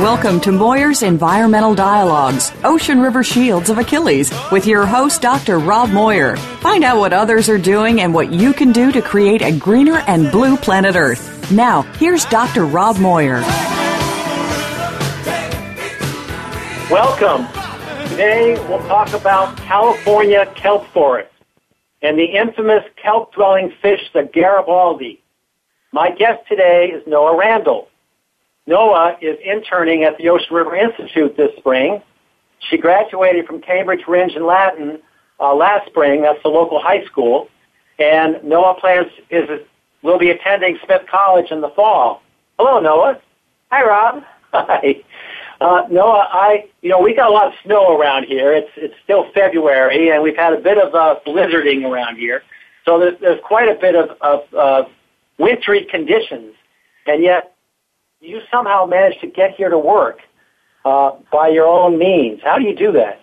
Welcome to Moyer's Environmental Dialogues, Ocean River Shields of Achilles, with your host, Dr. Rob Moyer. Find out what others are doing and what you can do to create a greener and blue planet Earth. Now, here's Dr. Rob Moyer. Welcome. Today we'll talk about California kelp forests and the infamous kelp-dwelling fish, the Garibaldi. My guest today is Noah Randall. Noah is interning at the Ocean River Institute this spring. She graduated from Cambridge Rindge and Latin uh, last spring. That's the local high school. And Noah plans is will be attending Smith College in the fall. Hello, Noah. Hi, Rob. Hi. Uh, Noah, I, you know, we got a lot of snow around here. It's it's still February, and we've had a bit of uh, blizzarding around here. So there's, there's quite a bit of, of uh, wintry conditions, and yet you somehow managed to get here to work uh, by your own means. How do you do that?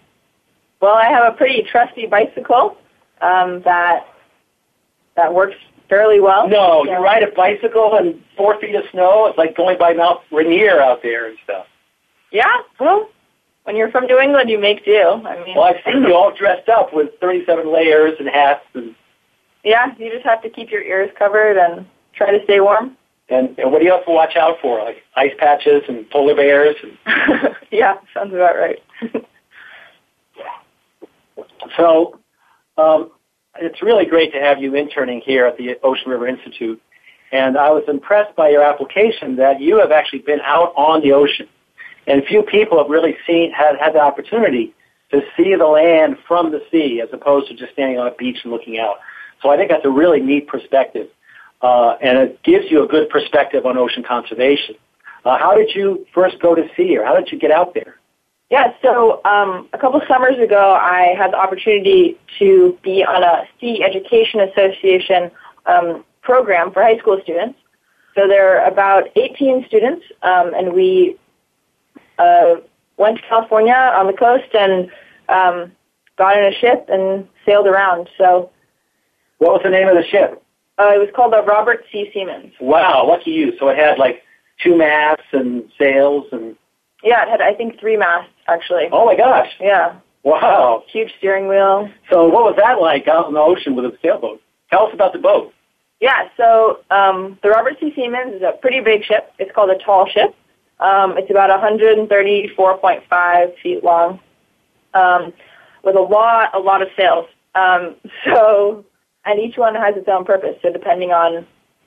Well, I have a pretty trusty bicycle um, that that works fairly well. No, you ride a bicycle and four feet of snow. It's like going by Mount Rainier out there and stuff. Yeah, well, when you're from New England, you make do. I mean, well, I've seen you all dressed up with 37 layers and hats and. Yeah, you just have to keep your ears covered and try to stay warm. And, and what do you have to watch out for? Like ice patches and polar bears? And... yeah, sounds about right. so um, it's really great to have you interning here at the Ocean River Institute. And I was impressed by your application that you have actually been out on the ocean. And few people have really seen, had, had the opportunity to see the land from the sea as opposed to just standing on a beach and looking out. So I think that's a really neat perspective uh, and it gives you a good perspective on ocean conservation. Uh, how did you first go to sea, or how did you get out there? Yeah, so um, a couple summers ago, I had the opportunity to be on a Sea Education Association um, program for high school students. So there are about 18 students, um, and we uh, went to California on the coast and um, got in a ship and sailed around. So, what was the name of the ship? Uh, it was called the Robert C. Seamans. Wow, lucky you. So it had like two masts and sails and. Yeah, it had I think three masts actually. Oh my gosh. Yeah. Wow. Huge steering wheel. So what was that like out in the ocean with a sailboat? Tell us about the boat. Yeah, so um, the Robert C. Seamans is a pretty big ship. It's called a tall ship. Um, it's about 134.5 feet long, um, with a lot, a lot of sails. Um, so and each one has its own purpose. So depending on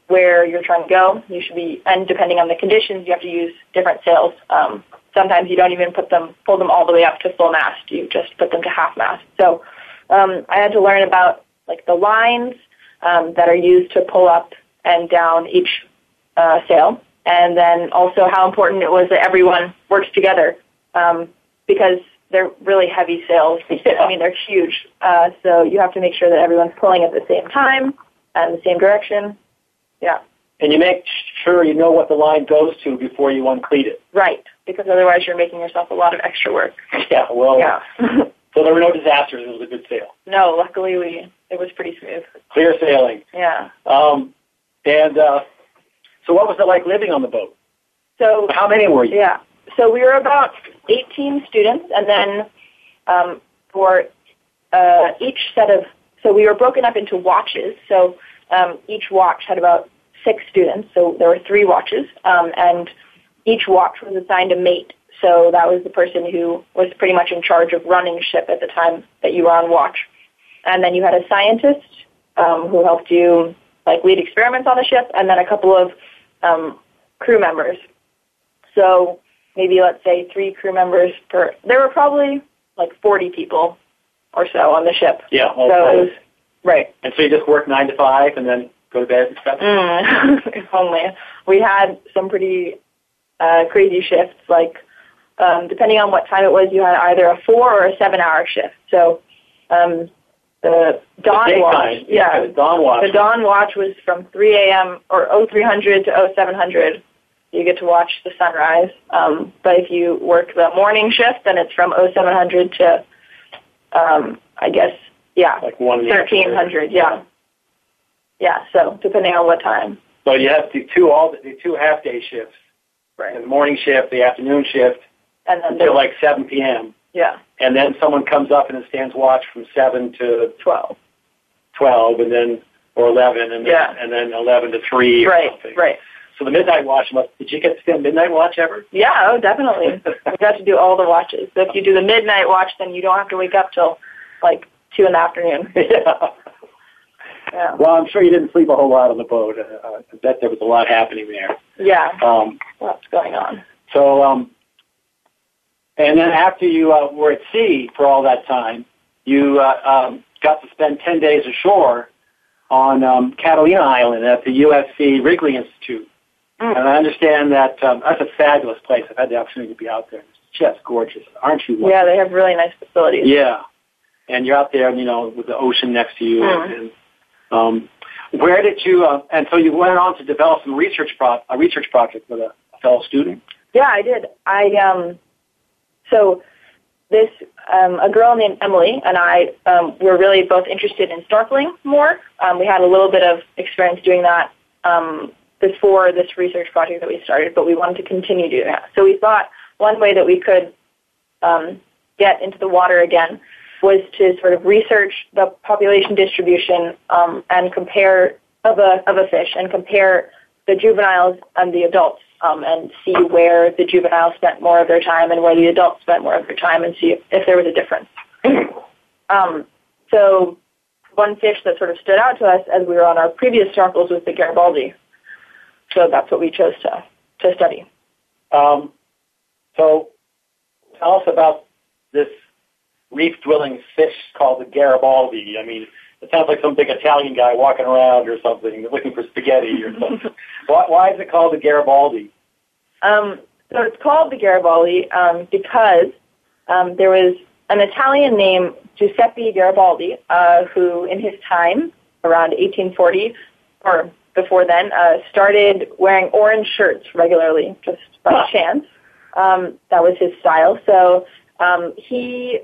where you're trying to go, you should be, and depending on the conditions, you have to use different sails. Um, sometimes you don't even put them, pull them all the way up to full mast. You just put them to half mast. So um, I had to learn about like the lines um, that are used to pull up and down each uh, sail, and then also how important it was that everyone works together um, because they're really heavy sails. Yeah. I mean, they're huge. Uh, so you have to make sure that everyone's pulling at the same time and the same direction. Yeah. And you make sure you know what the line goes to before you uncleat it. Right, because otherwise you're making yourself a lot of extra work. Yeah, well, yeah. so there were no disasters. It was a good sail. No, luckily we it was pretty smooth. Clear sailing. Yeah. Um, and uh, so what was it like living on the boat? So how many were you? Yeah. So we were about 18 students, and then um, for uh, each set of, so we were broken up into watches. So um, each watch had about six students. So there were three watches, um, and each watch was assigned a mate. So that was the person who was pretty much in charge of running ship at the time that you were on watch. And then you had a scientist um, who helped you like lead experiments on the ship, and then a couple of um, crew members. So maybe let's say three crew members per. There were probably like 40 people or so on the ship. Yeah. So it was right. And so you just work nine to five and then go to bed and stuff. Mm, if only we had some pretty uh, crazy shifts. Like um, depending on what time it was, you had either a four or a seven-hour shift. So um, the dawn Daytime, watch, yeah, the dawn watch. the dawn watch was from 3 a.m. or 0300 to 0700. You get to watch the sunrise. Um, but if you work the morning shift, then it's from 0700 to, um, I guess, yeah, like one in 1300. Yeah, yeah. So depending on what time. So you have to do two all the two half day shifts. Right. The morning shift, the afternoon shift, And then until like seven p.m. yeah, And then someone comes up and stands watch from seven to 12. twelve, and then or eleven, and then, Yeah. and then eleven to three or Right, something. right. So the midnight watch must. Did you get to stand midnight watch ever? Yeah, oh, definitely. we got to do all the watches. So if you do the midnight watch, then you don't have to wake up till like two in the afternoon. yeah. Yeah. Well, I'm sure you didn't sleep a whole lot on the boat. Uh, I bet there was a lot happening there. Yeah, Um, lots going on. so, um, and then after you uh, were at sea for all that time, you uh, um, got to spend 10 days ashore on um, Catalina Island at the USC Wrigley Institute. And I understand that um, that's a fabulous place. I've had the opportunity to be out there. It's just gorgeous, aren't you? Yeah, they have really nice facilities. Yeah. And you're out there, you know, with the ocean next to you. Mm. And um, where did you? Uh, and so you went on to develop some research pro- a research project with a, a fellow student. Yeah, I did. I um, so this um, a girl named Emily and I um, were really both interested in snorkeling more. Um, we had a little bit of experience doing that um, before this research project that we started, but we wanted to continue doing that. So we thought one way that we could um, get into the water again was to sort of research the population distribution um, and compare of a of a fish and compare the juveniles and the adults um, and see where the juveniles spent more of their time and where the adults spent more of their time and see if, if there was a difference. um, so one fish that sort of stood out to us as we were on our previous snorkels was the Garibaldi. So that's what we chose to, to study. Um, so tell us about this reef dwelling fish called the Garibaldi. I mean, it sounds like some big Italian guy walking around or something, looking for spaghetti or something. why, why is it called the Garibaldi? Um, so it's called the Garibaldi um, because um, there was an Italian named Giuseppe Garibaldi uh, who, in his time, around 1840 or before then, uh, started wearing orange shirts regularly, just by Huh. chance. Um, that was his style. So um, he,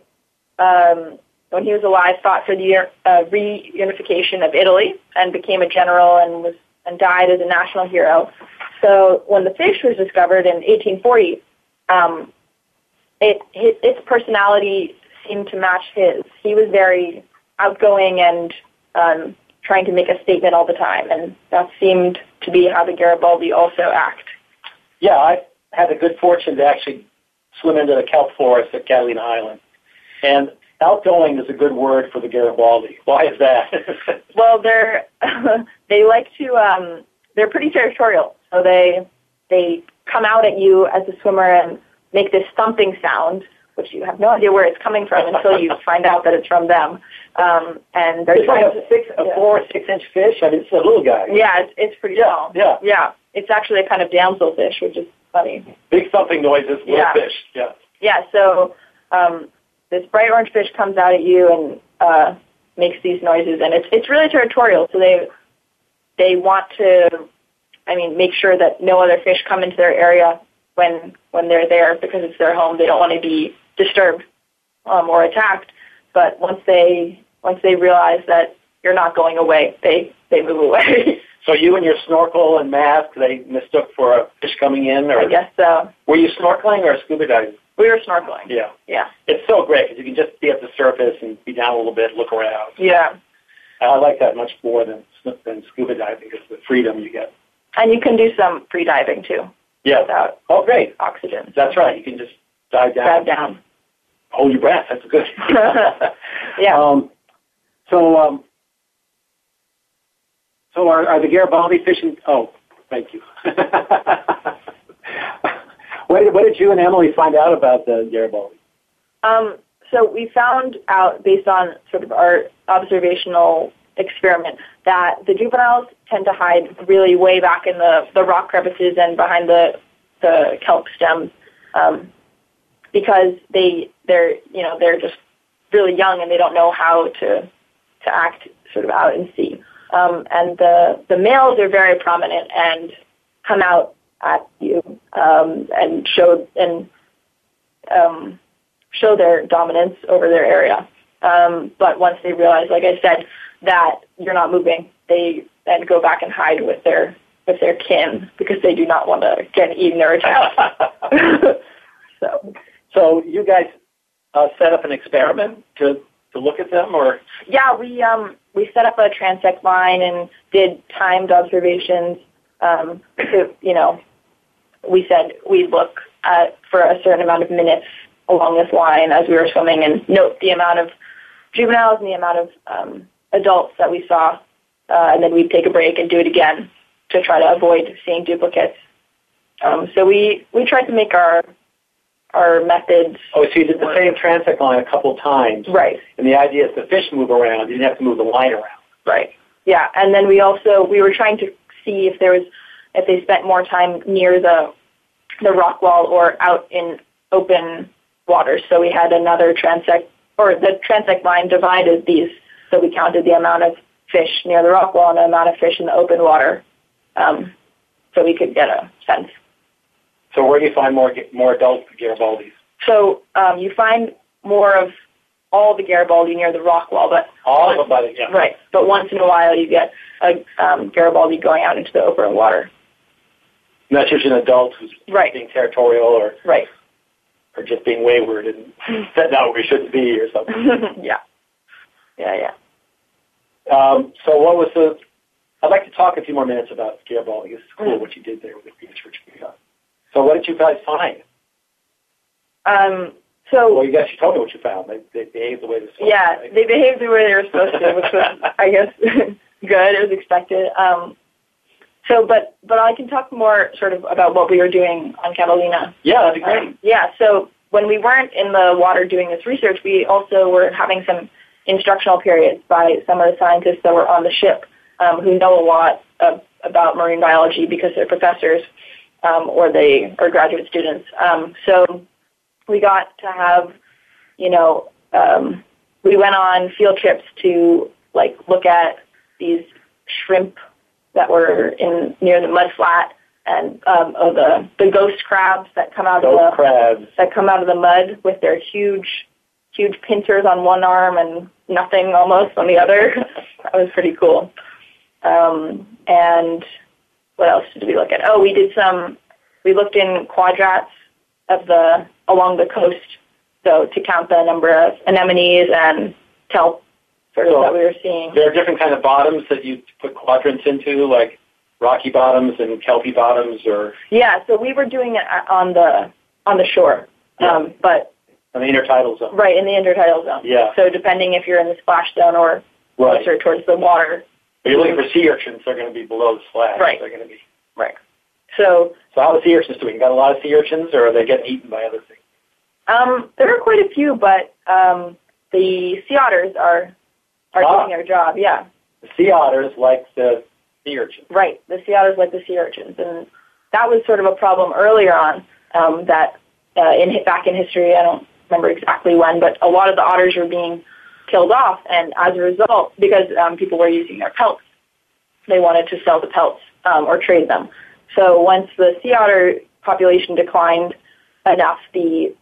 um, when he was alive, fought for the uh, reunification of Italy and became a general and was and died as a national hero. So when the fish was discovered in 1840, um, it, it its personality seemed to match his. He was very outgoing and um, trying to make a statement all the time, and that seemed to be how the Garibaldi also act. Yeah, I had the good fortune to actually swim into the kelp forest at Catalina Island. And outgoing is a good word for the Garibaldi. Why is that? Well, they're they like to um, they're pretty territorial, so they they come out at you as a swimmer and make this thumping sound, which you have no idea where it's coming from until you find out that it's from them. Um, and they're it's like trying a to- six, a yeah. four, six inch fish. I mean, it's a little guy. Yeah, it's, it's pretty Yeah, small. yeah. yeah. It's actually a kind of damselfish, which is funny. Big something noises, little Yeah. fish. Yeah. Yeah, so um, this bright orange fish comes out at you and uh, makes these noises, and it's it's really territorial. So they they want to, I mean, make sure that no other fish come into their area when when they're there because it's their home. They don't want to be disturbed um, or attacked. But once they once they realize that you're not going away, they they move away. So you and your snorkel and mask, they mistook for a fish coming in, or I guess so. were you snorkeling or scuba diving? We were snorkeling. Yeah. Yeah. It's so great because you can just be at the surface and be down a little bit, look around. Yeah. I like that much more than than scuba diving because the freedom you get. And you can do some free diving too Yeah. without Oh, great. oxygen. That's right. You can just dive down. Dive down. Hold your breath. That's good. Yeah. Um, so, um, So are, are the Garibaldi fishing? Oh, thank you. what, did, what did you and Emily find out about the Garibaldi? Um, so we found out based on sort of our observational experiment that the juveniles tend to hide really way back in the, the rock crevices and behind the the kelp stems um, because they they're you know they're just really young and they don't know how to to act sort of out in sea. Um, and the the males are very prominent and come out at you um, and show and um, show their dominance over their area. Um, but once they realize, like I said, that you're not moving, they then go back and hide with their with their kin because they do not want to get eaten or attacked. so, so you guys uh, set up an experiment to to look at them, or yeah, we um we set up a transect line and did timed observations. Um, to, you know, we said we'd look at for a certain amount of minutes along this line as we were swimming and note the amount of juveniles and the amount of um, adults that we saw, uh, and then we'd take a break and do it again to try to avoid seeing duplicates. Um, so we, we tried to make our our methods. Oh, so you did the same transect line a couple times. Right. And the idea is the fish move around. You didn't have to move the line around. Right. Yeah. And then we also we were trying to see if there was if they spent more time near the the rock wall or out in open waters. So we had another transect or the transect line divided these. So we counted the amount of fish near the rock wall and the amount of fish in the open water, um, so we could get a sense. So where do you find more more adult Garibaldis? So um, you find more of all the Garibaldi near the rock wall, but all of them, by the, yeah. right. But once in a while, you get a um, Garibaldi going out into the open water. And that's just an adult who's right. being territorial, or right, or just being wayward and setting out where we shouldn't be, or something. yeah, yeah, yeah. Um, so what was the? I'd like to talk a few more minutes about Garibaldi. It's cool mm. what you did there with the research we got. So what did you guys find? Um, so well, you guys you told me what you found. They, they behaved the way they were supposed yeah, to. Yeah, they behaved the way they were supposed to, which was, I guess, good. It was expected. Um, so, but but I can talk more sort of about what we were doing on Catalina. Yeah, that'd be great. Um, yeah, so when we weren't in the water doing this research, we also were having some instructional periods by some of the scientists that were on the ship um, who know a lot of, about marine biology because they're professors um, or they or graduate students. Um, so we got to have, you know, um, we went on field trips to like look at these shrimp that were in near the mud flat and um, of the the ghost crabs that come out ghost of the crabs. that come out of the mud with their huge huge pincers on one arm and nothing almost on the other. that was pretty cool. Um, and what else did we look at? Oh, we did some. We looked in quadrats of the along the coast, so to count the number of anemones and kelp sort of so that we were seeing. There are different kind of bottoms that you put quadrants into, like rocky bottoms and kelpy bottoms, or yeah. So we were doing it on the on the shore, yeah. um, but in the intertidal zone. Right in the intertidal zone. Yeah. So depending if you're in the splash zone or right. closer towards the water. If you're looking for sea urchins, they're going to be below the splash. Right. They're going to be right. So. So how are the sea urchins doing? Got a lot of sea urchins, or are they getting eaten by other things? Um, there are quite a few, but um, the sea otters are are ah. doing their job. Yeah. The sea otters like the sea urchins. Right. The sea otters like the sea urchins, and that was sort of a problem earlier on. Um, that uh, in back in history, I don't remember exactly when, but a lot of the otters were being killed off, and as a result, because um, people were using their pelts, they wanted to sell the pelts um, or trade them. So once the sea otter population declined enough, the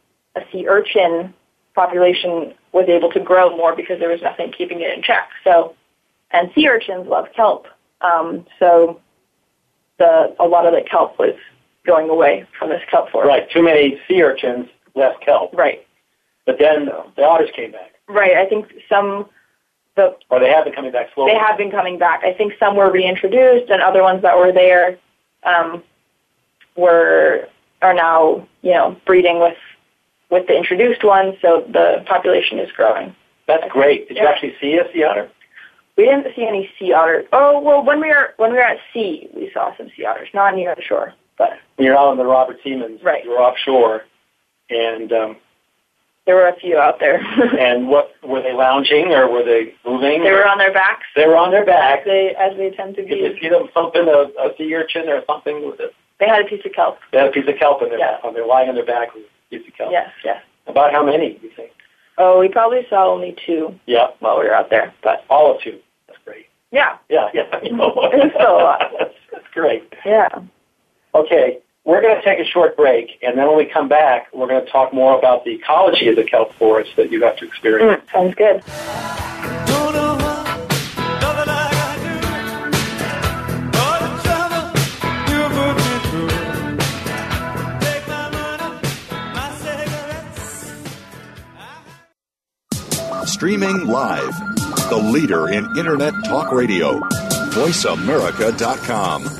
sea urchin population was able to grow more because there was nothing keeping it in check. So, and sea urchins love kelp, um, so the a lot of the kelp was going away from this kelp forest. Right, too many sea urchins, less kelp. Right. But then the otters came back. Right. I think some the or they have been coming back slowly. They have been coming back. I think some were reintroduced, and other ones that were there um, were are now you know breeding with with the introduced ones, so the population is growing. That's great. Did yeah. you actually see a sea otter? We didn't see any sea otters. Oh well, when we were when we were at sea, we saw some sea otters, not near the shore, but When you're out on the Robert Seamans, Right. you're offshore, and um, there were a few out there. and what were they lounging or were they moving? they were on their backs, They were on their as they as they tend to be. Did you see them thumping a, a sea urchin or something with it? They had a piece of kelp. They had a piece of kelp in their Yeah. back. They're lying on their back with a piece of kelp. Yes, yes. About how many, do you think? Oh, we probably saw only two Yeah, while we were out there, but all of two. That's great. yeah, Yeah, yeah. You know? It's still a lot. that's, that's great. yeah. Okay, we're going to take a short break, and then when we come back, we're going to talk more about the ecology of the kelp forest that you got to experience. Mm, sounds good. Don't know why, nothing I gotta do. All the trouble you put me through. Take my money, my cigarettes. Streaming live. The leader in Internet talk radio. VoiceAmerica.com.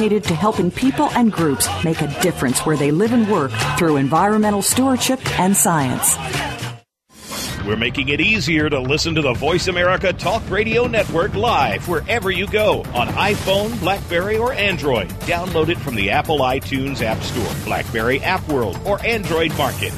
to helping people and groups make a difference where they live and work through environmental stewardship and science. We're making it easier to listen to the Voice America Talk Radio Network live wherever you go on iPhone, Blackberry, or Android. Download it from the Apple iTunes App Store, Blackberry App World, or Android Market.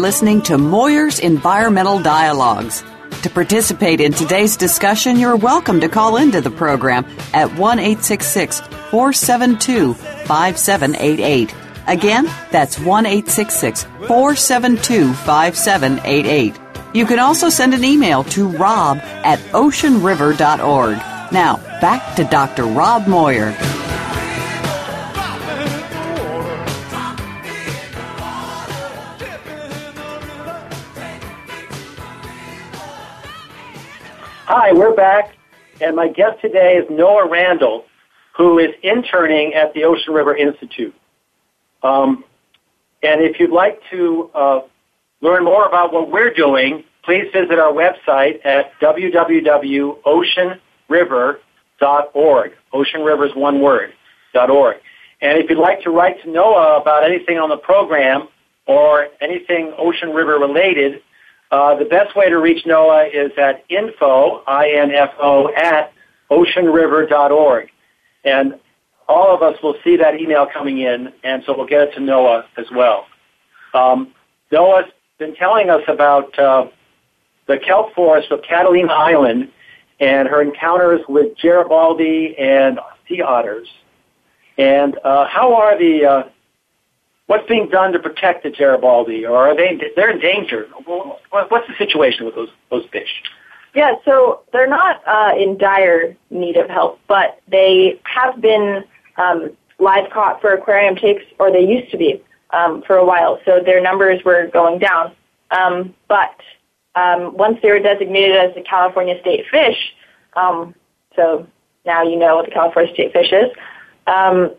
Listening to Moyer's Environmental Dialogues. To participate in today's discussion, you're welcome to call into the program at 1 472 5788. Again, that's 1 472 5788. You can also send an email to rob at oceanriver.org. Now, back to Dr. Rob Moyer. Hi, we're back, and my guest today is Noah Randall, who is interning at the Ocean River Institute. Um, and if you'd like to uh, learn more about what we're doing, please visit our website at www.oceanriver.org. Ocean River is one word, .org. And if you'd like to write to Noah about anything on the program or anything Ocean River related, uh, the best way to reach Noah is at info, I-N-F-O, at oceanriver.org. And all of us will see that email coming in, and so we'll get it to Noah as well. Um, Noah's been telling us about uh, the kelp forest of Catalina Island and her encounters with Garibaldi and sea otters. And uh, how are the uh, what's being done to protect the Garibaldi, or are they they're in danger? What- What's the situation with those those fish? Yeah, so they're not uh, in dire need of help, but they have been um, live caught for aquarium takes, or they used to be um, for a while. So their numbers were going down. Um, but um, once they were designated as the California state fish, um, so now you know what the California state fish is. Um,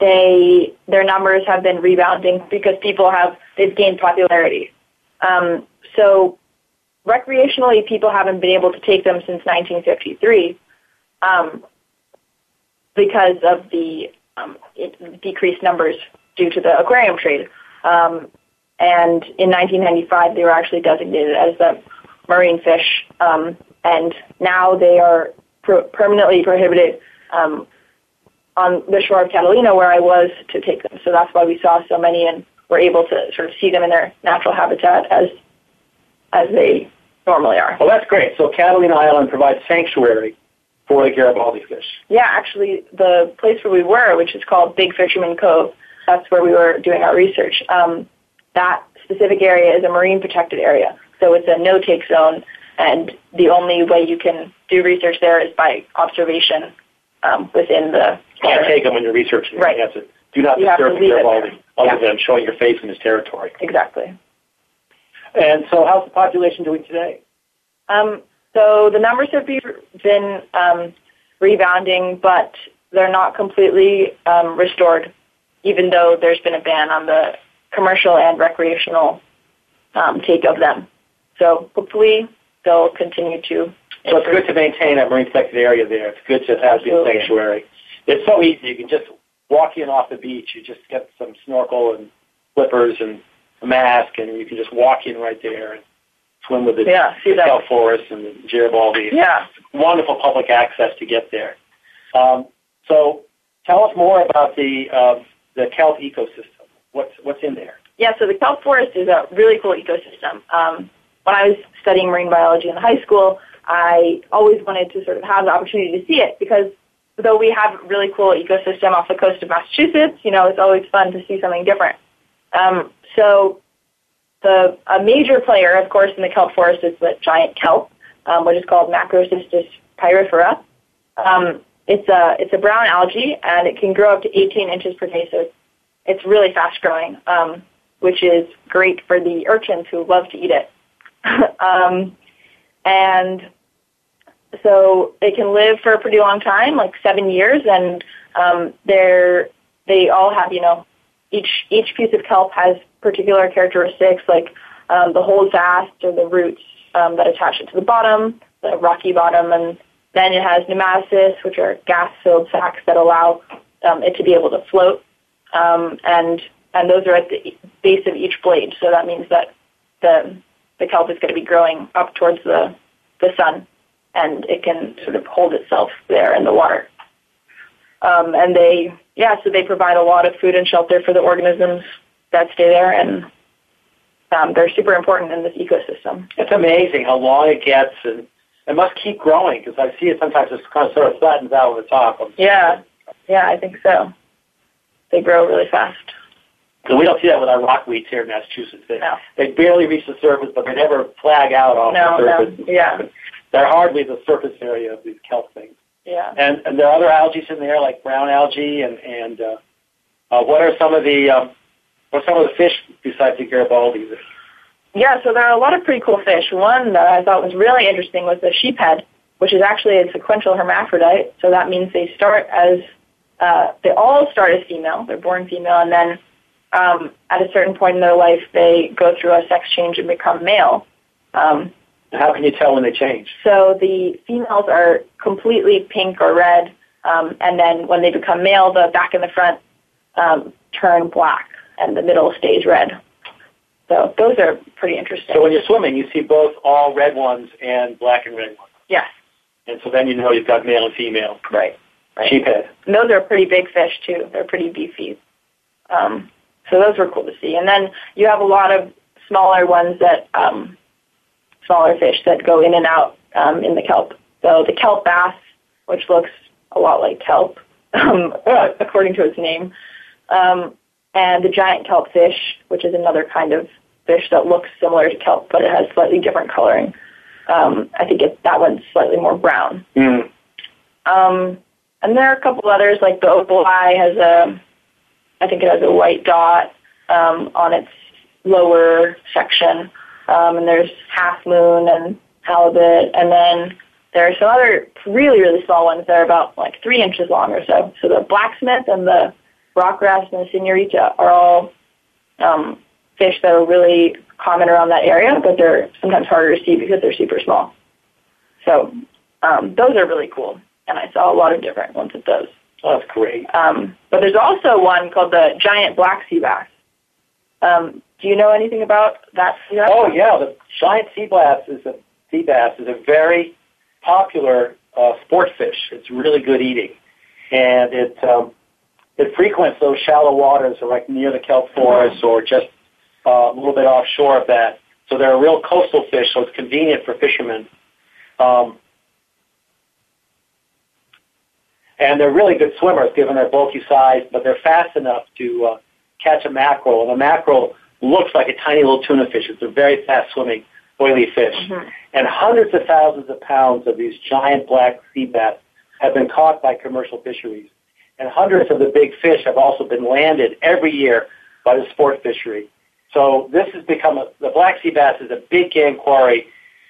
they their numbers have been rebounding because people have they've gained popularity. Um, so recreationally, people haven't been able to take them since 1953 um, because of the um, decreased numbers due to the aquarium trade. Um, and in 1995, they were actually designated as the marine fish, um, and now they are per- permanently prohibited um, on the shore of Catalina, where I was, to take them. So that's why we saw so many and were able to sort of see them in their natural habitat as as they normally are. Well, that's great. So Catalina Island provides sanctuary for the Garibaldi fish. Yeah, actually, the place where we were, which is called Big Fisherman Cove, that's where we were doing our research. Um, that specific area is a marine protected area, so it's a no-take zone, and the only way you can do research there is by observation um, within the You can't take them when you're researching. Right. You have to do not You disturb the Garibaldi, there. other Yeah. than showing your face in his territory. Exactly. And so, how's the population doing today? Um, so the numbers have been um, rebounding, but they're not completely um, restored, even though there's been a ban on the commercial and recreational um, take of them. So hopefully they'll continue to. So it's good to maintain that marine protected area there. It's good to have the Absolutely. sanctuary. It's so easy. You can just walk in off the beach. You just get some snorkel and flippers and a mask, and you can just walk in right there and swim with the, Yeah, see the that. kelp forest and the Garibaldi. Yeah. Wonderful public access to get there. Um, so tell us more about the um, the kelp ecosystem. What's what's in there? Yeah, so the kelp forest is a really cool ecosystem. Um, when I was studying marine biology in high school, I always wanted to sort of have the opportunity to see it because though we have a really cool ecosystem off the coast of Massachusetts, you know, it's always fun to see something different. Um, so the a major player, of course, in the kelp forest is the giant kelp, um, which is called Macrocystis pyrifera. Um, it's a it's a brown algae, and it can grow up to 18 inches per day, so it's, it's really fast growing, um, which is great for the urchins who love to eat it. um, and so they can live for a pretty long time, like seven years, and um, they're they all have you know each each piece of kelp has particular characteristics like um, the holdfast or the roots um, that attach it to the bottom, the rocky bottom, and then it has pneumatocysts, which are gas-filled sacs that allow um, it to be able to float, um, and and those are at the base of each blade. So that means that the the kelp is going to be growing up towards the the sun, and it can sort of hold itself there in the water. Um, and they, yeah, so they provide a lot of food and shelter for the organisms that stay there, and um, they're super important in this ecosystem. It's amazing how long it gets, and it must keep growing because I see it sometimes it's kind of sort of flattens out on the top. Yeah, yeah, I think so. They grow really fast. And we don't see that with our rockweeds here in Massachusetts. They, No. they barely reach the surface, but they never flag out off No, the no, surface. yeah. They're hardly the surface area of these kelp things. Yeah. And, and there are other algae in there, like brown algae, and and uh, uh, what are some of the um, what are some of the fish besides the Garibaldi? Yeah, so there are a lot of pretty cool fish. One that I thought was really interesting was the sheephead, which is actually a sequential hermaphrodite. So that means they start as uh, they all start as female. They're born female, and then um, at a certain point in their life, they go through a sex change and become male. Um, How can you tell when they change? so the females are completely pink or red, um, and then when they become male, the back and the front um, turn black, and the middle stays red. So those are pretty interesting. So when you're swimming, you see both all red ones and black and red ones, yes, and so then you know you've got male and female right. Right. sheephead. And those are pretty big fish too. They're pretty beefy. Um, so those were cool to see. And then you have a lot of smaller ones that um, smaller fish that go in and out um, in the kelp. So the kelp bass, which looks a lot like kelp, um, according to its name, um, and the giant kelp fish, which is another kind of fish that looks similar to kelp, but it has slightly different coloring. Um, I think it, that one's slightly more brown. Mm. Um, and there are a couple others, like the opal eye has a, I think it has a white dot um, on its lower section. Um, and there's half moon and halibut, and then there are some other really really small ones that are about like three inches long or so. So the blacksmith and the rock wrasse and the senorita are all um, fish that are really common around that area, but they're sometimes harder to see because they're super small. So um, those are really cool, and I saw a lot of different ones of those. Oh, that's great. Um, but there's also one called the giant black sea bass. Um, do you know anything about that? Oh yeah, the giant sea bass is a sea bass is a very popular uh, sport fish. It's really good eating, and it um, it frequents those shallow waters, or like near the kelp forest, or just uh, a little bit offshore of that. So they're a real coastal fish, so it's convenient for fishermen. Um, and they're really good swimmers given their bulky size, but they're fast enough to uh, catch a mackerel. And the mackerel looks like a tiny little tuna fish. It's a very fast swimming, oily fish. And hundreds of thousands of pounds of these giant black sea bass have been caught by commercial fisheries. And hundreds of the big fish have also been landed every year by the sport fishery. So this has become a, the black sea bass is a big game quarry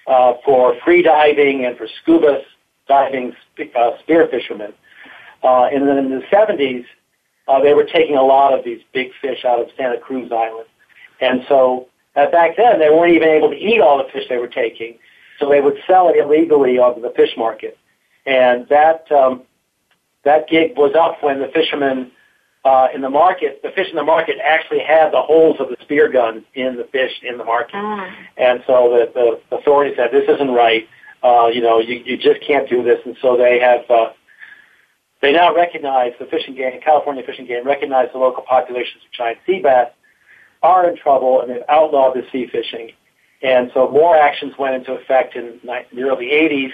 uh, for free diving and for scuba diving spe- uh, spear fishermen. Uh, and then in the 70s, uh, they were taking a lot of these big fish out of Santa Cruz Island. And so uh, back then, they weren't even able to eat all the fish they were taking, so they would sell it illegally onto the fish market. And that um, that gig was up when the fishermen uh, in the market, the fish in the market actually had the holes of the spear guns in the fish in the market. And so the, the authorities said, this isn't right. Uh, you know, you, you just can't do this. And so they have, uh, they now recognize the fishing game, California fishing game, recognize the local populations of giant sea bass are in trouble and they've outlawed the sea fishing. And so more actions went into effect in the early 80s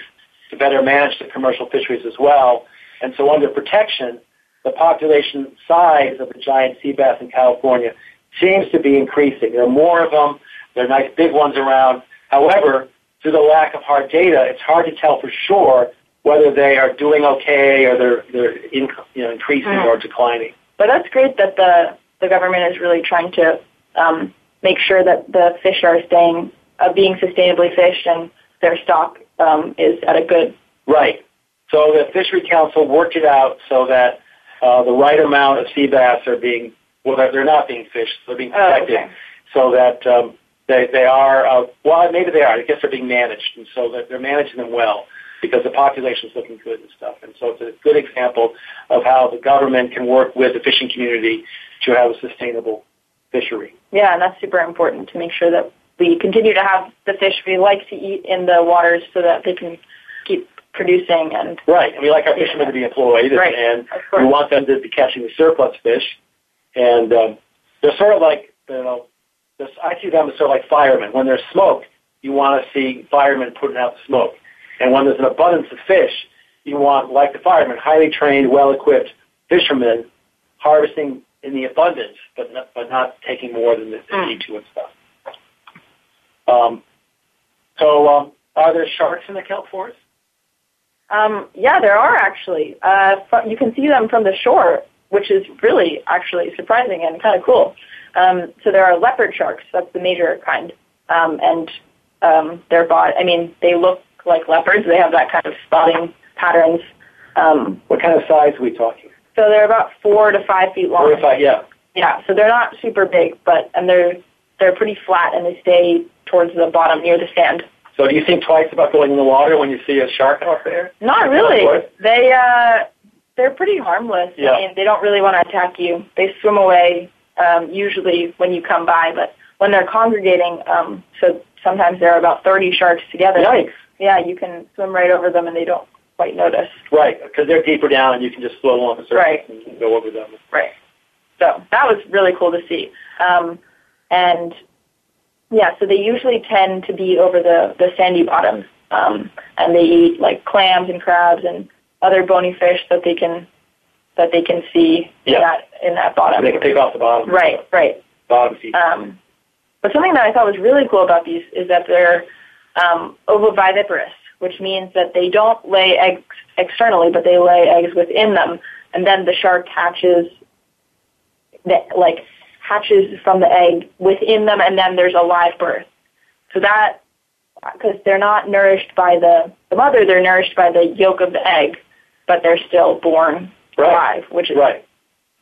to better manage the commercial fisheries as well. And so under protection, the population size of the giant sea bass in California seems to be increasing. There are more of them. There are nice big ones around. However, due to the lack of hard data, it's hard to tell for sure whether they are doing okay or they're, they're in, you know, increasing Mhm. or declining. But that's great that the the government is really trying to um, make sure that the fish are staying, uh, being sustainably fished, and their stock um, is at a good. Right. So the Fishery Council worked it out so that uh, the right amount of sea bass are being, well, they're not being fished, they're being Oh, protected, okay. so that um, they they are, uh, well, maybe they are. I guess they're being managed, and so that they're managing them well because the population is looking good and stuff. And so it's a good example of how the government can work with the fishing community to have a sustainable fishery. Yeah, and that's super important to make sure that we continue to have the fish we like to eat in the waters so that they can keep producing and Right. And we like our fishermen to be employed, Right. and we want them to be catching the surplus fish. And um, they're sort of like, you know, this, I see them as sort of like firemen. When there's smoke, you want to see firemen putting out the smoke. And when there's an abundance of fish, you want, like the firemen, highly trained, well-equipped fishermen harvesting in the abundance, but not, but not taking more than they Mm. need to and stuff. Um, so, um, are there sharks in the kelp forest? Um, yeah, there are actually. Uh, you can see them from the shore, which is really actually surprising and kind of cool. Um, so there are leopard sharks. That's the major kind, um, and um, their body. I mean, they look like leopards. They have that kind of spotting patterns. Um, What kind of size are we talking? So they're about four to five feet long. Or if I, yeah. Yeah, so they're not super big, but and they're they're pretty flat and they stay towards the bottom near the sand. So do you think twice about going in the water when you see a shark out there? Not really. They uh they're pretty harmless. Yeah. I mean, they don't really want to attack you. They swim away um usually when you come by, but when they're congregating, um so sometimes there are about 30 sharks together. Yikes. Yeah, you can swim right over them and they don't quite notice. Right, because they're deeper down and you can just float along the surface Right. and go over them. Right. So that was really cool to see. Um, and yeah, so they usually tend to be over the, the sandy bottoms. Um, and they eat like clams and crabs and other bony fish that they can that they can see Yeah. in that in that bottom. They can pick off the bottom. Right, right. Bottom feet. Um, but something that I thought was really cool about these is that they're um, ovoviviparous, which means that they don't lay eggs externally, but they lay eggs within them, and then the shark hatches, the, like hatches from the egg within them, and then there's a live birth. So that, because they're not nourished by the the mother, they're nourished by the yolk of the egg, but they're still born Right. alive, which is right.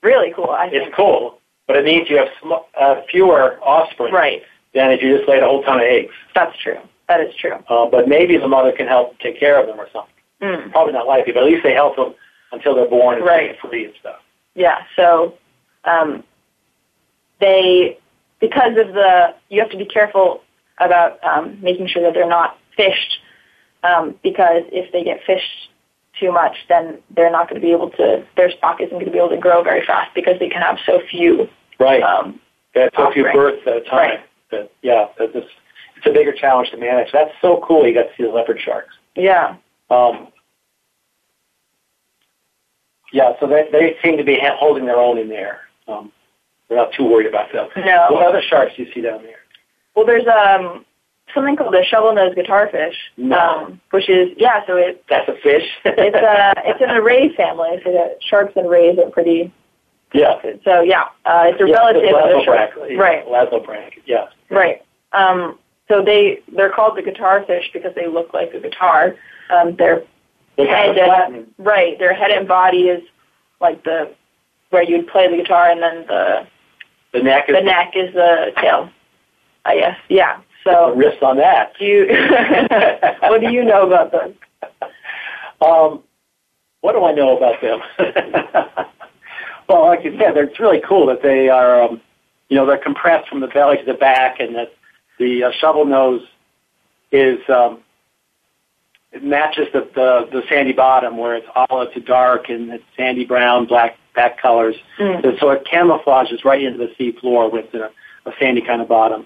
really cool. I think. It's cool, but it means you have sm- uh, fewer offspring Right. than if you just laid a whole ton of eggs. That's true. That is true. Uh, but maybe the mother can help take care of them or something. Mm. Probably not likely, but at least they help them until they're born and Right. free and stuff. Yeah, so um, they, because of the, you have to be careful about um, making sure that they're not fished, um, because if they get fished too much, then they're not going to be able to, their stock isn't going to be able to grow very fast because they can have so few. Right. Um, Yeah, so few births at a time. Right. That, yeah, that this, it's a bigger challenge to manage. That's so cool. You got to see the leopard sharks. yeah, Um, yeah, so they, they seem to be holding their own in there. Um, we're not too worried about them. No. What other sharks do you see down there? Well, there's um something called the shovel-nosed guitarfish, No. um, which is yeah. So it That's a fish. it's uh it's in the ray family. So the sharks and rays are pretty. yeah. So yeah, uh, it's a yeah, relative of the shark. Right, Elasmobranch, yeah. right. Um, so they they're called the guitar fish because they look like a guitar. Um, their They head, flatten. right, their head and body is like the where you'd play the guitar, and then the The neck is the neck is the tail. I guess. Yeah. the So wrist on that. do you? what do you know about them? Um, what do I know about them? well, like you said, they're, it's really cool that they are, um, you know, they're compressed from the belly to the back, and that the uh, shovel nose is um, it matches the, the the sandy bottom, where it's olive to dark and it's sandy brown, black back colors. Mm. So, so it camouflages right into the sea floor with a, a sandy kind of bottom.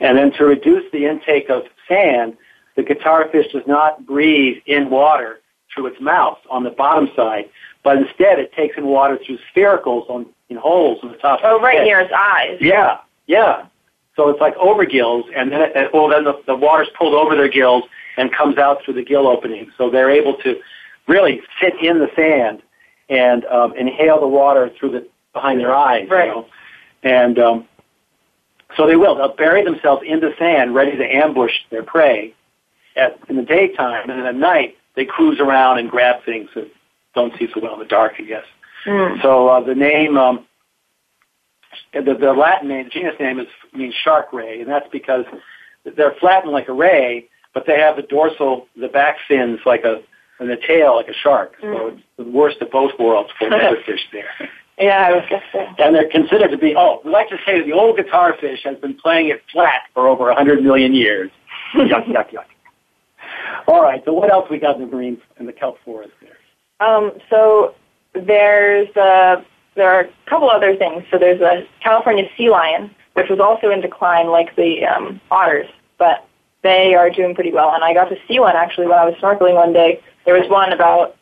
And then to reduce the intake of sand, the guitarfish does not breathe in water through its mouth on the bottom side, but instead it takes in water through spiracles on in holes on the top. Oh, right head. near its eyes. Yeah, yeah. So it's like over gills, and then it, well, then the, the water's pulled over their gills and comes out through the gill opening. So they're able to really sit in the sand and um, inhale the water through the behind their eyes. Right. You know? And um, so they will. They'll bury themselves in the sand, ready to ambush their prey at in the daytime, and then at night they cruise around and grab things that don't see so well in the dark. I guess. Mm. So uh, the name, um, the, the Latin name, the genus name is means shark ray, and that's because they're flattened like a ray, but they have the dorsal, the back fins like a, and the tail like a shark. So Mm. it's the worst of both worlds for the fish there. Yeah, I was guessing. And they're considered to be, oh, we like to say that the old guitar fish has been playing it flat for over a 100 million years. yuck, yuck, yuck. All right, so what else we got in the marine, in the kelp forest there? Um, so there's uh, there are a couple other things. So there's a California sea lion, which was also in decline, like the um, otters, but they are doing pretty well. And I got to see one actually when I was snorkeling one day. There was one about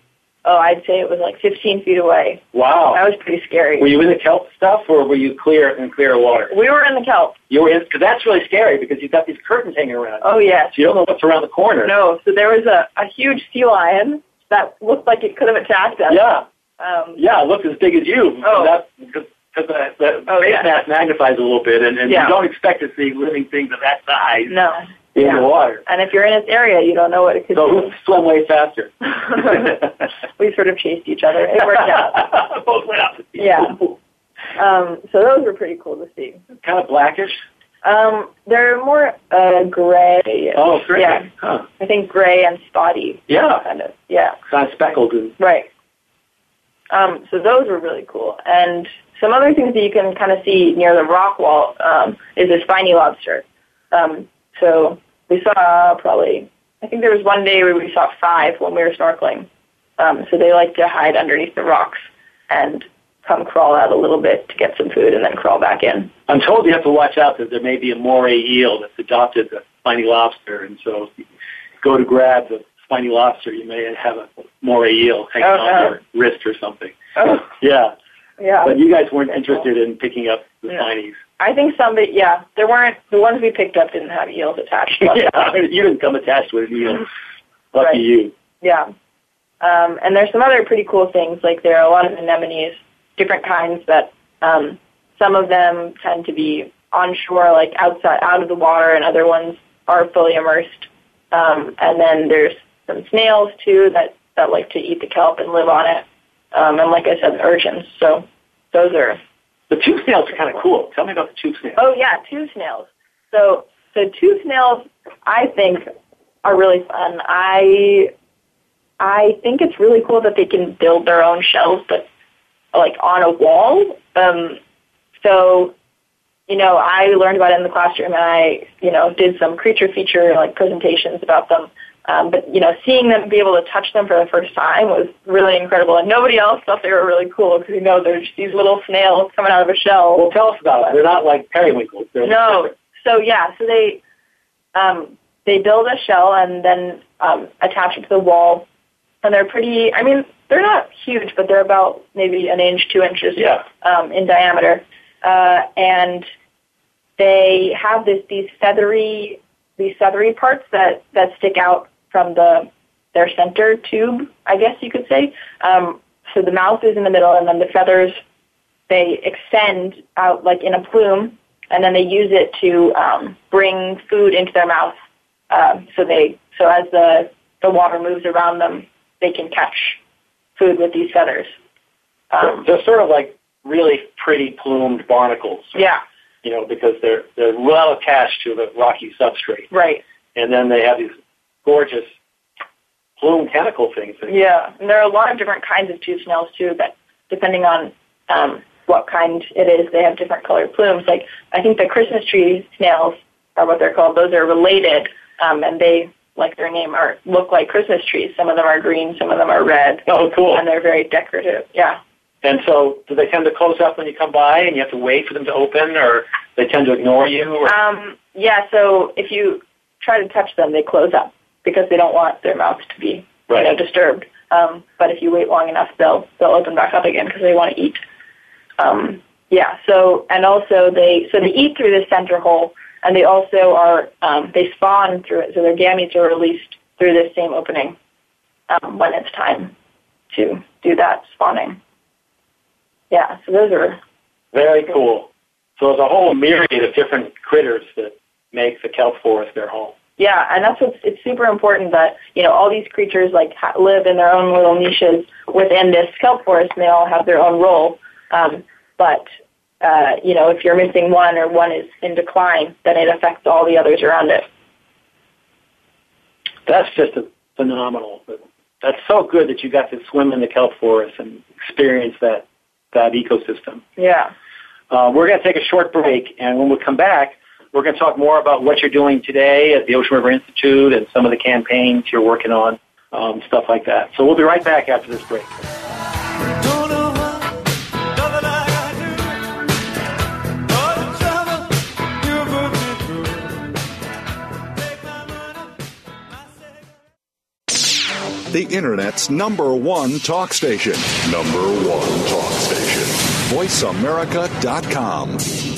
oh, I'd say it was like 15 feet away. Wow. That was pretty scary. Were you in the kelp stuff, or were you clear in clear water? We were in the kelp. You were in, because that's really scary because you've got these curtains hanging around. Oh yes. So you don't know what's around the corner. No. So there was a, a huge sea lion that looked like it could have attacked us. Yeah, Um, yeah, it looked as big as you. Oh. That, because the, the Oh, face yeah. mass magnifies a little bit, and, and Yeah. you don't expect to see living things of that size no. in Yeah. the water. And if you're in this area, you don't know what it could So do. who swam way faster? we sort of chased each other. It worked out. Both went out. Yeah. Um, so those were pretty cool to see. kind of blackish. Um, they're more uh, gray. Oh, great. Yeah, Huh. I think gray and spotty, Yeah, kind of. Yeah, kind of speckled. And, right. Um, so those were really cool. And some other things that you can kind of see near the rock wall um, is a spiny lobster. Um, so we saw probably, I think there was one day where we saw five when we were snorkeling. Um, so they like to hide underneath the rocks and come crawl out a little bit to get some food and then crawl back in. I'm told you have to watch out that there may be a moray eel that's adopted the spiny lobster, and so go to grab the spiny lobster, you may have a moray eel hanging Oh, on no. your wrist or something. Oh, Yeah, yeah. but you guys weren't interested in picking up the Yeah. spinies. I think somebody, yeah, there weren't, the ones we picked up didn't have eels attached. to them. yeah, you didn't come attached with an eel. Lucky Right. you. Yeah. Um, and there's some other pretty cool things, like there are a lot of anemones, different kinds that um, some of them tend to be onshore, like outside, out of the water, and other ones are fully immersed. Um, and then there's some snails too that, that like to eat the kelp and live on it. Um, and like I said, urchins. So those are The tube snails are kind of cool. Tell me about the tube snails. Oh yeah, tube snails. So so tube snails, I think, are really fun. I I think it's really cool that they can build their own shells, but like on a wall. Um, so, you know, I learned about it in the classroom, and I, you know, did some creature feature like presentations about them. Um, but you know, seeing them be able to touch them for the first time was really incredible, and nobody else thought they were really cool because you know they're just these little snails coming out of a shell. Well, tell us about it. They're not like periwinkles. They're No. different. So yeah, so they um, they build a shell and then um, attach it to the wall, and they're pretty. I mean, they're not huge, but they're about maybe an inch, two inches Yeah. um, in diameter, uh, and they have this these feathery these feathery parts that that stick out from the their center tube, I guess you could say. Um, so the mouth is in the middle, and then the feathers they extend out like in a plume, and then they use it to um, bring food into their mouth. Um, so they so as the the water moves around them, they can catch food with these feathers. Um, they're, they're sort of like really pretty plumed barnacles. yeah, You know, because they're they're well attached to the rocky substrate, right. and then they have these gorgeous plume tentacle things. Yeah, and there are a lot of different kinds of tube snails too. That depending on um, what kind it is, they have different colored plumes. Like I think the Christmas tree snails are what they're called. Those are related, um, and they, like their name, are look like Christmas trees. Some of them are green, some of them are red, Oh, cool. and they're very decorative. Yeah. And so, do they tend to close up when you come by, and you have to wait for them to open, or they tend to ignore you? Or, Um, yeah. So if you try to touch them, they close up because they don't want their mouths to be Right. you know, disturbed. Um, but if you wait long enough, they'll they'll open back up again because they want to eat. Um, yeah. So and also they so they eat through this center hole, and they also are um, they spawn through it. So their gametes are released through this same opening um, when it's time to do that spawning. Yeah. So those are Very cool. So there's a whole myriad of different critters that make the kelp forest their home. Yeah, and that's what's it's super important that you know all these creatures like ha- live in their own little niches within this kelp forest, and they all have their own role. Um, but uh, you know, if you're missing one or one is in decline, then it affects all the others around it. That's just a phenomenal. That's so good that you got to swim in the kelp forest and experience that that ecosystem. Yeah. Uh, we're going to take a short break, and when we come back, we're going to talk more about what you're doing today at the Ocean River Institute and some of the campaigns you're working on, um, stuff like that. So we'll be right back after this break. The Internet's number one talk station. Number one talk station. VoiceAmerica.com.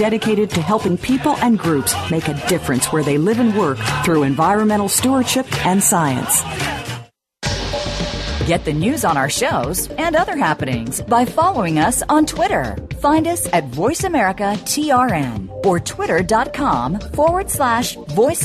dedicated to helping people and groups make a difference where they live and work through environmental stewardship and science. Get the news on our shows and other happenings by following us on Twitter. Find us at VoiceAmericaTRN or twitter.com forward slash Voice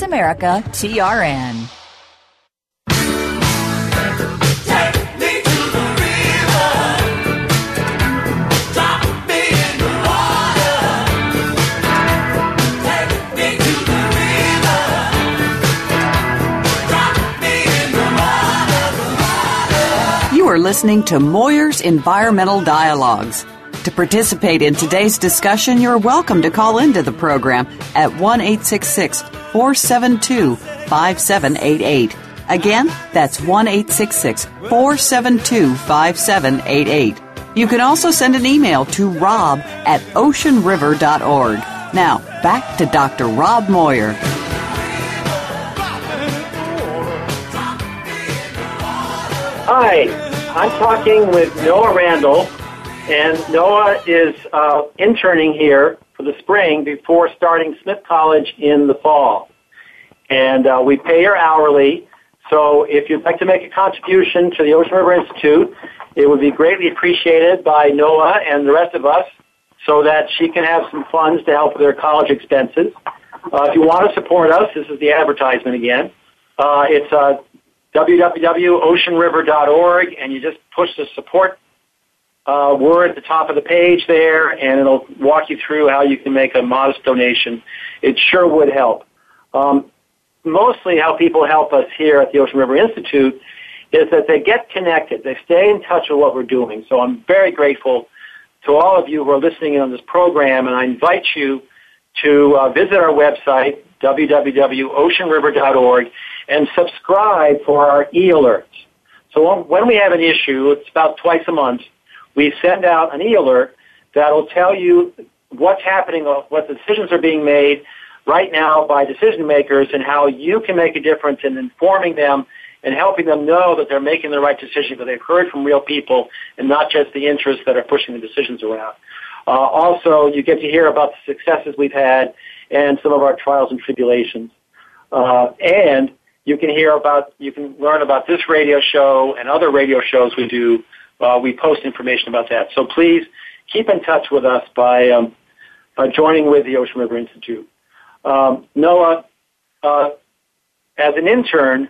listening to Moir's Environmental Dialogues. To participate in today's discussion, you're welcome to call into the program at 1 408 472 5788. Again, that's 1 472 5788. You can also send an email to rob at oceanriver.org. Now, back to Dr. Rob Moyer. Hi, I'm talking with Noah Randall, and Noah is uh, interning here for the spring before starting Smith College in the fall. And uh, we pay her hourly, so if you'd like to make a contribution to the Ocean River Institute, it would be greatly appreciated by Noah and the rest of us so that she can have some funds to help with her college expenses. Uh, if you want to support us, this is the advertisement again. Uh, it's uh, www.oceanriver.org, and you just push the support uh, word at the top of the page there, and it'll walk you through how you can make a modest donation. It sure would help. Um, mostly how people help us here at the Ocean River Institute is that they get connected. They stay in touch with what we're doing. So I'm very grateful to all of you who are listening in on this program, and I invite you to uh, visit our website, www.oceanriver.org, and subscribe for our e-alerts. So when we have an issue, it's about twice a month, we send out an e-alert that'll tell you what's happening, what decisions are being made right now by decision makers and how you can make a difference in informing them and helping them know that they're making the right decision because they've heard from real people and not just the interests that are pushing the decisions around. Uh, also, you get to hear about the successes we've had and some of our trials and tribulations. Uh, and you can hear about, you can learn about this radio show and other radio shows we do. Uh, we post information about that. So please keep in touch with us by, um, by joining with the Ocean River Institute. Um, Noah, uh, as an intern,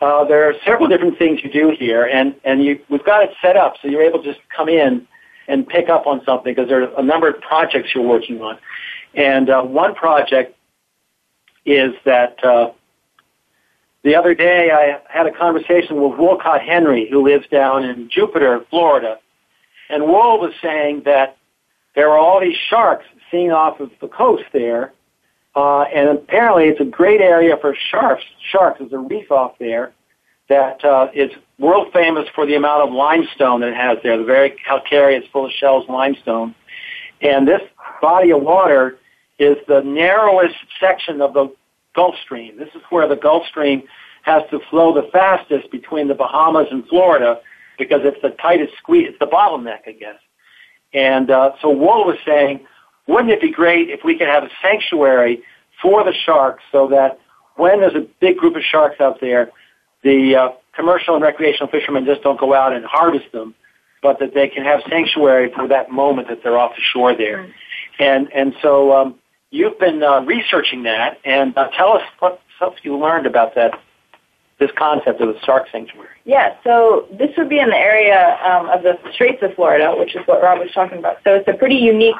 uh, there are several different things you do here, and, and you, we've got it set up so you're able to just come in and pick up on something because there are a number of projects you're working on. And uh, one project is that uh, the other day I had a conversation with Wolcott Henry, who lives down in Jupiter, Florida. And Wool was saying that there are all these sharks seen off of the coast there, uh, and apparently it's a great area for sharks. Sharks, there's a reef off there that uh, is world famous for the amount of limestone that it has there, the very calcareous, full of shells limestone. And this body of water is the narrowest section of the Gulf Stream. This is where the Gulf Stream has to flow the fastest between the Bahamas and Florida because it's the tightest squeeze. It's the bottleneck, I guess. And uh, so Wool was saying, wouldn't it be great if we could have a sanctuary for the sharks so that when there's a big group of sharks out there, the uh, commercial and recreational fishermen just don't go out and harvest them, but that they can have sanctuary for that moment that they're off the shore there. Mm. And and so um, you've been uh, researching that, and uh, tell us what stuff you learned about that this concept of the shark sanctuary. Yeah, so this would be in the area um, of the Straits of Florida, which is what Rob was talking about. So it's a pretty unique,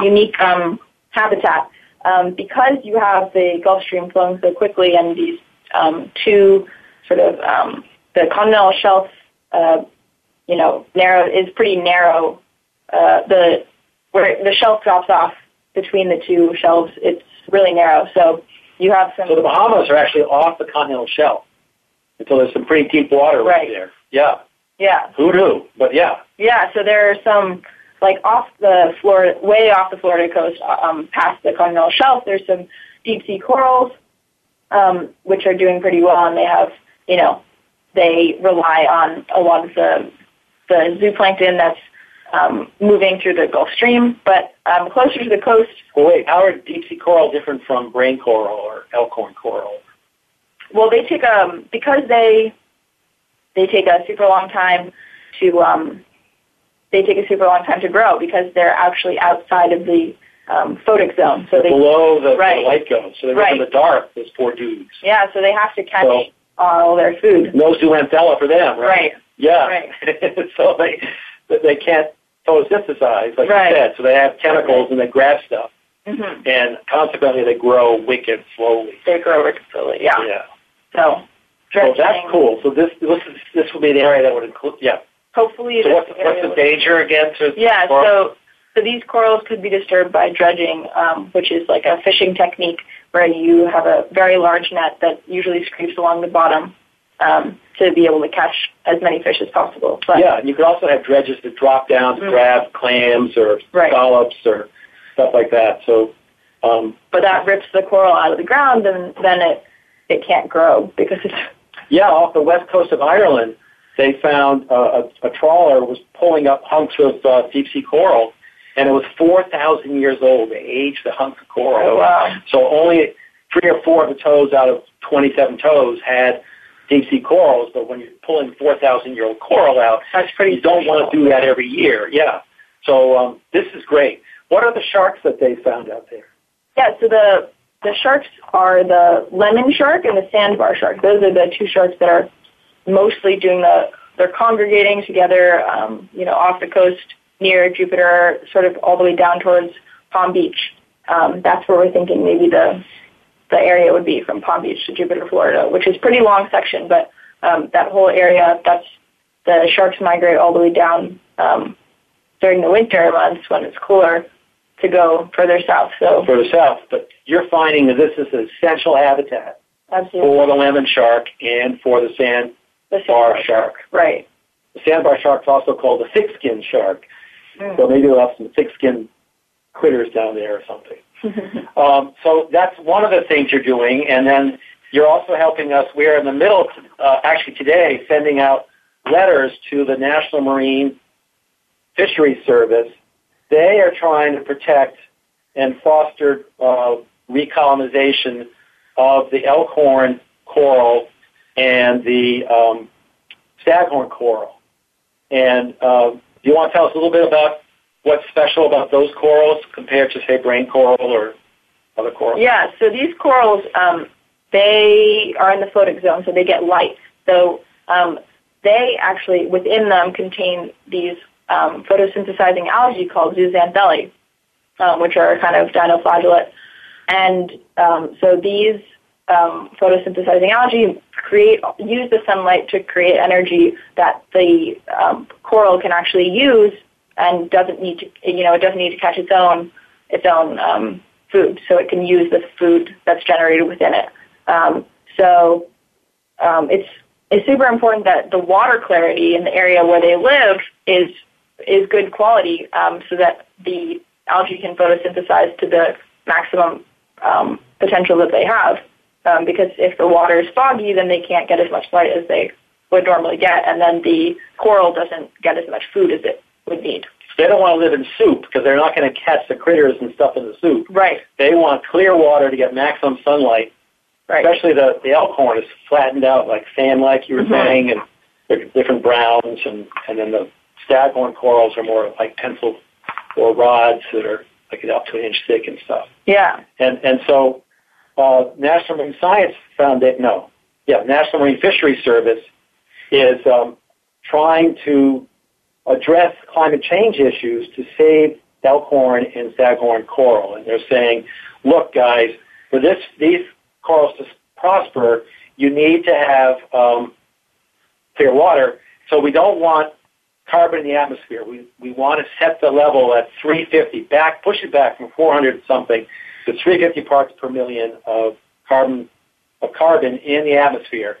unique um, habitat um, because you have the Gulf Stream flowing so quickly and these um, two sort of um, the continental shelf, uh, you know, narrow is pretty narrow. Uh, the where the shelf drops off between the two shelves, it's really narrow. So you have some. So the Bahamas are actually off the continental shelf. And so there's some pretty deep water right, Right. there. Yeah. yeah, Who knew? But yeah. Yeah, so there are some like off the Florida, way off the Florida coast, um, past the continental shelf. There's some deep sea corals, um, which are doing pretty well, and they have, you know, they rely on a lot of the the zooplankton that's um, moving through the Gulf Stream. But um, closer to the coast, Well, wait, how are deep sea coral different from brain coral or elkhorn coral? well, they take um because they they take a super long time to um, they take a super long time to grow because they're actually outside of the um, photic zone. So they Below the, Right. the light goes. So they're Right. in the dark, those poor dudes. Yeah, so they have to catch So- all their food. No zooxanthellae for them, right? Right. Yeah. Right. so they they can't photosynthesize, like Right. you said. So they have chemicals and they grab stuff, hmm and consequently they grow wicked slowly. They grow wicked slowly. Yeah. Yeah. So, So that's cool. So this this is this will be the area that would include. Yeah. Hopefully, So what's what's the danger again? To Yeah. or- So So these corals could be disturbed by dredging, um, which is like a fishing technique where you have a very large net that usually scrapes along the bottom um, to be able to catch as many fish as possible. But Yeah, and you could also have dredges that drop down to Mhm. grab clams or Right. scallops or stuff like that. So, um, but that rips the coral out of the ground, and then it it can't grow because it's yeah, off the west coast of Ireland, they found uh, a, a trawler was pulling up hunks of uh, deep sea coral, and it was 4,000 years old. They aged the hunks of coral. Oh, wow. So only three or four of the tows out of 27 tows had deep sea corals, but when you're pulling 4,000 year old coral out, that's pretty. you don't want to do that every year. Yeah. So um, this is great. What are the sharks that they found out there? Yeah, so the the sharks are the lemon shark and the sandbar shark. Those are the two sharks that are mostly doing the. They're congregating together, um, you know, off the coast near Jupiter, sort of all the way down towards Palm Beach. Um, that's where we're thinking maybe the the area would be from Palm Beach to Jupiter, Florida, which is a pretty long section, but um, that whole area, that's the sharks migrate all the way down um, during the winter months when it's cooler to go further south. So Further south, but you're finding that this is an essential habitat absolutely. for the lemon shark and for the sandbar The sandbar shark. Right. The sandbar shark is also called the thick-skinned shark. Mm. So maybe we'll have some thick-skinned critters down there or something. Um, so that's one of the things you're doing, and then you're also helping us. We're in the middle, uh, actually today, sending out letters to the National Marine Fisheries Service. They are trying to protect and foster uh, recolonization of the elkhorn coral and the um, staghorn coral. And uh, do you want to tell us a little bit about what's special about those corals compared to, say, brain coral or other corals? Yeah, so these corals, um, they are in the photic zone, so they get light. So um, they actually, within them, contain these um, photosynthesizing algae called zooxanthellae, um, which are kind of dinoflagellate. And um, so these um, photosynthesizing algae create use the sunlight to create energy that the coral can actually use and doesn't need to you know it doesn't need to catch its own its own um, food. So it can use the food that's generated within it. Um, so um, it's it's super important that the water clarity in the area where they live is is good quality um, so that the algae can photosynthesize to the maximum um, potential that they have. Um, because if the water is foggy, then they can't get as much light as they would normally get, and then the coral doesn't get as much food as it would need. They don't want to live in soup because they're not going to catch the critters and stuff in the soup. Right, They want clear water to get maximum sunlight. right. Especially the, the elkhorn is flattened out like fan like you were Mhm. saying, and they're different browns, and, and then the staghorn corals are more like pencil or rods that are like up to an inch thick and stuff. Yeah, And and so uh, National Marine Science Foundation, no, yeah, National Marine Fisheries Service is um, trying to address climate change issues to save elkhorn and staghorn coral. And they're saying, look, guys, for this these corals to prosper, you need to have um, clear water. So we don't want carbon in the atmosphere. We we want to set the level at 350, back push it back from 400 something to 350 parts per million of carbon of carbon in the atmosphere.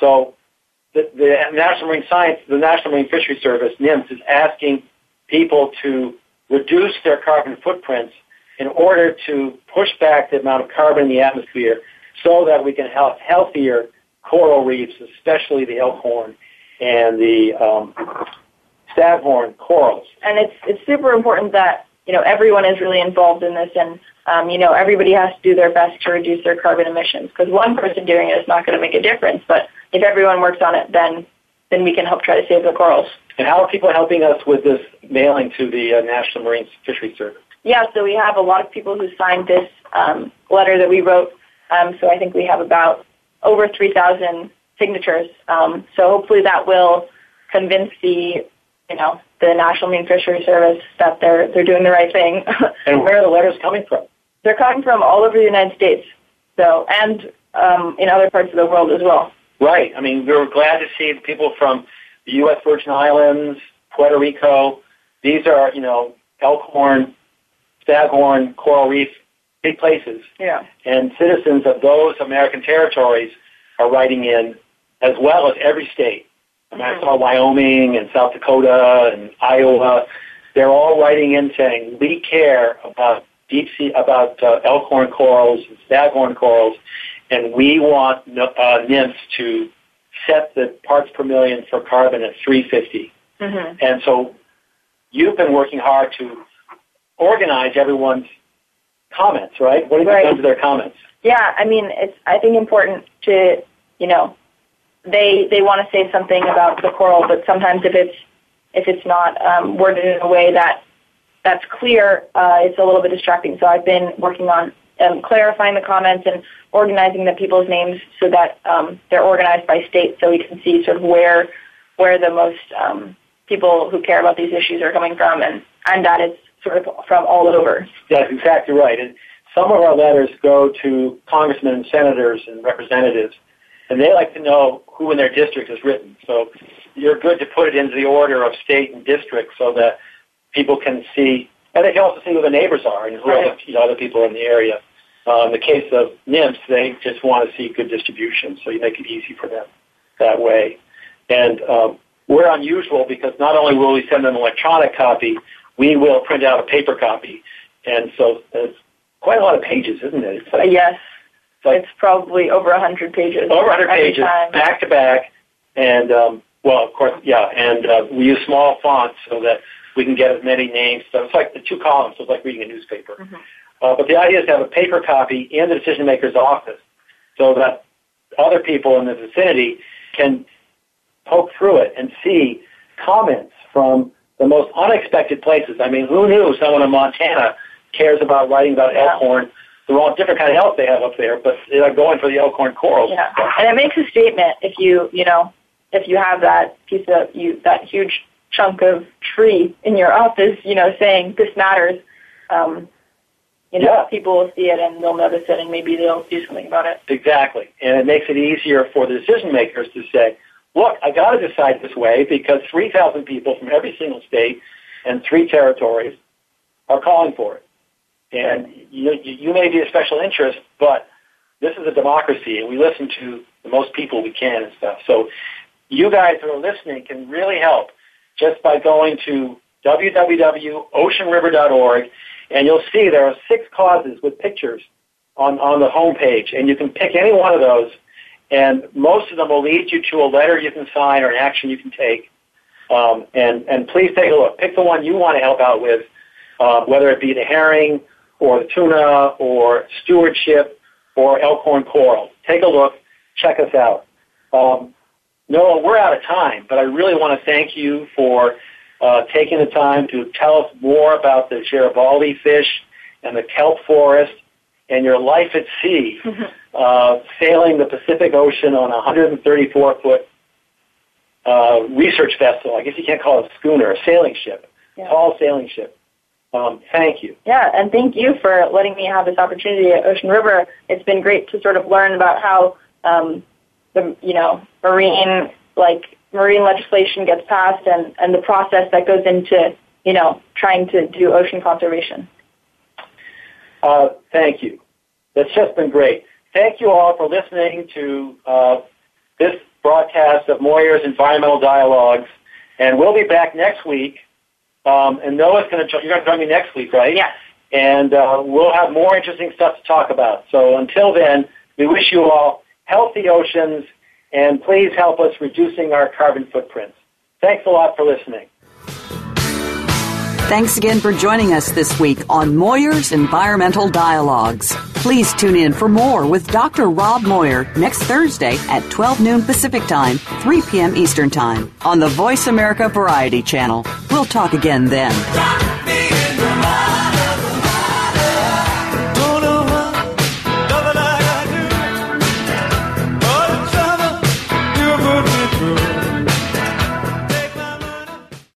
So the, the National Marine Science, the National Marine Fisheries Service, NMFS, is asking people to reduce their carbon footprints in order to push back the amount of carbon in the atmosphere so that we can have healthier coral reefs, especially the elkhorn and the um, staghorn corals. and it's it's super important that you know everyone is really involved in this, and um, you know everybody has to do their best to reduce their carbon emissions. Because one person doing it is not going to make a difference, but if everyone works on it, then then we can help try to save the corals. And how are people helping us with this mailing to the uh, National Marine Fisheries Service? Yeah, so we have a lot of people who signed this um, letter that we wrote. Um, so I think we have about over 3,000 signatures. Um, so hopefully that will convince the, you know, the National Marine Fisheries Service that they're they're doing the right thing. And where are the letters coming from? they're coming from all over the United States, so and um, in other parts of the world as well. Right. I mean, we were glad to see people from the U.S. Virgin Islands, Puerto Rico. These are, you know, Elkhorn, Staghorn, Coral Reef, big places. Yeah. And citizens of those American territories are writing in, as well as every state. I mean, I saw Wyoming and South Dakota and Iowa. They're all writing in saying we care about deep sea, about uh, elkhorn corals and staghorn corals, and we want uh, NMFS to set the parts per million for carbon at 350. hmm And so you've been working hard to organize everyone's comments, right? What have Right. you done to their comments? Yeah, I mean, it's I think important to you know they they want to say something about the coral, but sometimes if it's if it's not um, worded in a way that that's clear, uh, it's a little bit distracting. So I've been working on um, clarifying the comments and organizing the people's names so that um, they're organized by state, so we can see sort of where where the most um, people who care about these issues are coming from, and and that it's sort of from all over. That's exactly right. And some of our letters go to congressmen and senators and representatives, and they like to know who in their district has written. So you're good to put it into the order of state and district so that people can see, and they can also see who the neighbors are and who Right. other, you know, other people in the area. Uh, in the case of NMFS, they just want to see good distribution, so you make it easy for them that way. And um, we're unusual because not only will we send them an electronic copy, we will print out a paper copy. And so it's quite a lot of pages, isn't it? It's like, yes, it's like it's probably over a hundred pages. over 100 pages, time. back to back. And, um, well, of course, yeah, and uh, we use small fonts so that we can get as many names. So it's like the two columns, so it's like reading a newspaper. Mm-hmm. Uh, but the idea is to have a paper copy in the decision maker's office so that other people in the vicinity can poke through it and see comments from the most unexpected places. I mean, who knew someone in Montana cares about writing about Yeah. elkhorn? The wrong different kind of elk they have up there, but they're going for the elkhorn corals. Yeah, and it makes a statement if you you know if you have that piece of you that huge chunk of tree in your office, you know, saying this matters. Um, you know, Yeah. people will see it and they'll notice it, and maybe they'll do something about it. Exactly. And it makes it easier for the decision makers to say, look, I got to decide this way because 3,000 people from every single state and three territories are calling for it. And you, you may be a special interest, but this is a democracy and we listen to the most people we can and stuff. So you guys who are listening can really help just by going to www.oceanriver.org and you'll see there are six causes with pictures on, on the home page, and you can pick any one of those, and most of them will lead you to a letter you can sign or an action you can take. Um, and, and please take a look. Pick the one you want to help out with, uh, whether it be the herring or the tuna or stewardship or elkhorn coral. Take a look. Check us out. Um, Noah, we're out of time, but I really want to thank you for uh, taking the time to tell us more about the Garibaldi fish and the kelp forest and your life at sea, uh, sailing the Pacific Ocean on a 134 foot uh, research vessel. I guess you can't call it a schooner, a sailing ship, Yeah. tall sailing ship. Um, thank you. Yeah, and thank you for letting me have this opportunity at Ocean River. It's been great to sort of learn about how um, the you know marine like marine legislation gets passed and and the process that goes into you know trying to do ocean conservation. Uh, thank you. That's just been great. Thank you all for listening to uh, this broadcast of Moir's Environmental Dialogues, and we'll be back next week. Um, and Noah's going to you're going to join me next week, right? Yes. And uh, we'll have more interesting stuff to talk about. So until then, we wish you all healthy oceans, and please help us reducing our carbon footprints. Thanks a lot for listening. Thanks again for joining us this week on Moir's Environmental Dialogues. Please tune in for more with Dr. Rob Moyer next Thursday at 12 noon Pacific Time, 3 p.m. Eastern Time on the Voice America Variety Channel. We'll talk again then.